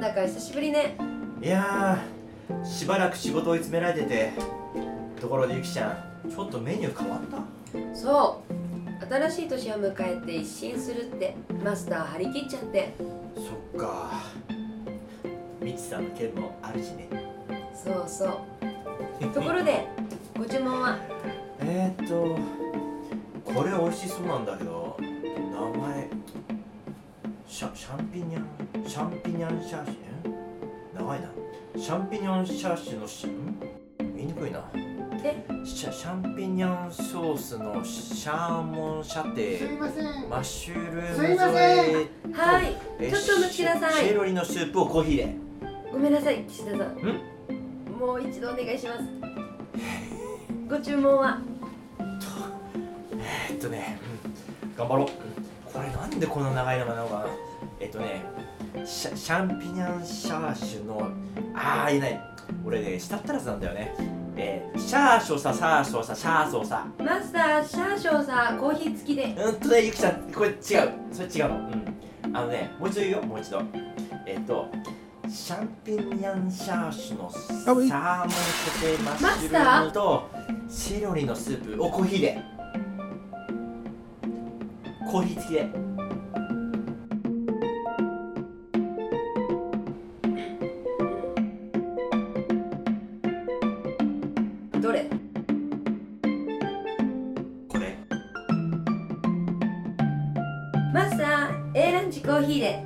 なんだか久しぶりね。いやーしばらく仕事追い詰められててところでゆきちゃんちょっとメニュー変わった？そう。新しい年を迎えて一新するってマスター張り切っちゃって。そっか。みちさんの件もあるしね。そうそう。ところでご注文は？えーっとこれ美味しそうなんだけど名前シャシャンピニャンシャンピニャンシャーシュ長いな。シャンピニョンシャーシュのしん？言いにくいな。え？シャシャンピニャンソースのシャーモンシャテ。すいません。マッシュルームすいません。添えとはい。えちょっとお待ちください。シェロリのスープをコーヒーでごめんなさい岸田さんもう一度お願いしますご注文はえっとね、うん、頑張ろう、うんこれなんでこんな長い名前なのかなえっとねシャシャンピニャンシャーシュのああいない。俺ね舌ったらずなんだよね。えー、シャーショササーショサシャーソーサマスターシャーショーさコーヒー付きで。うんとねゆきちゃんこれ違う。それ違うの。うん。あのねもう一度言うよ。もう一度。えっとシャンピニャンシャーシュのサーモンソテーマッシュルームとセロリのスープをコーヒーでコーヒー付きで。どれ？これ。マスター A ランチコーヒーで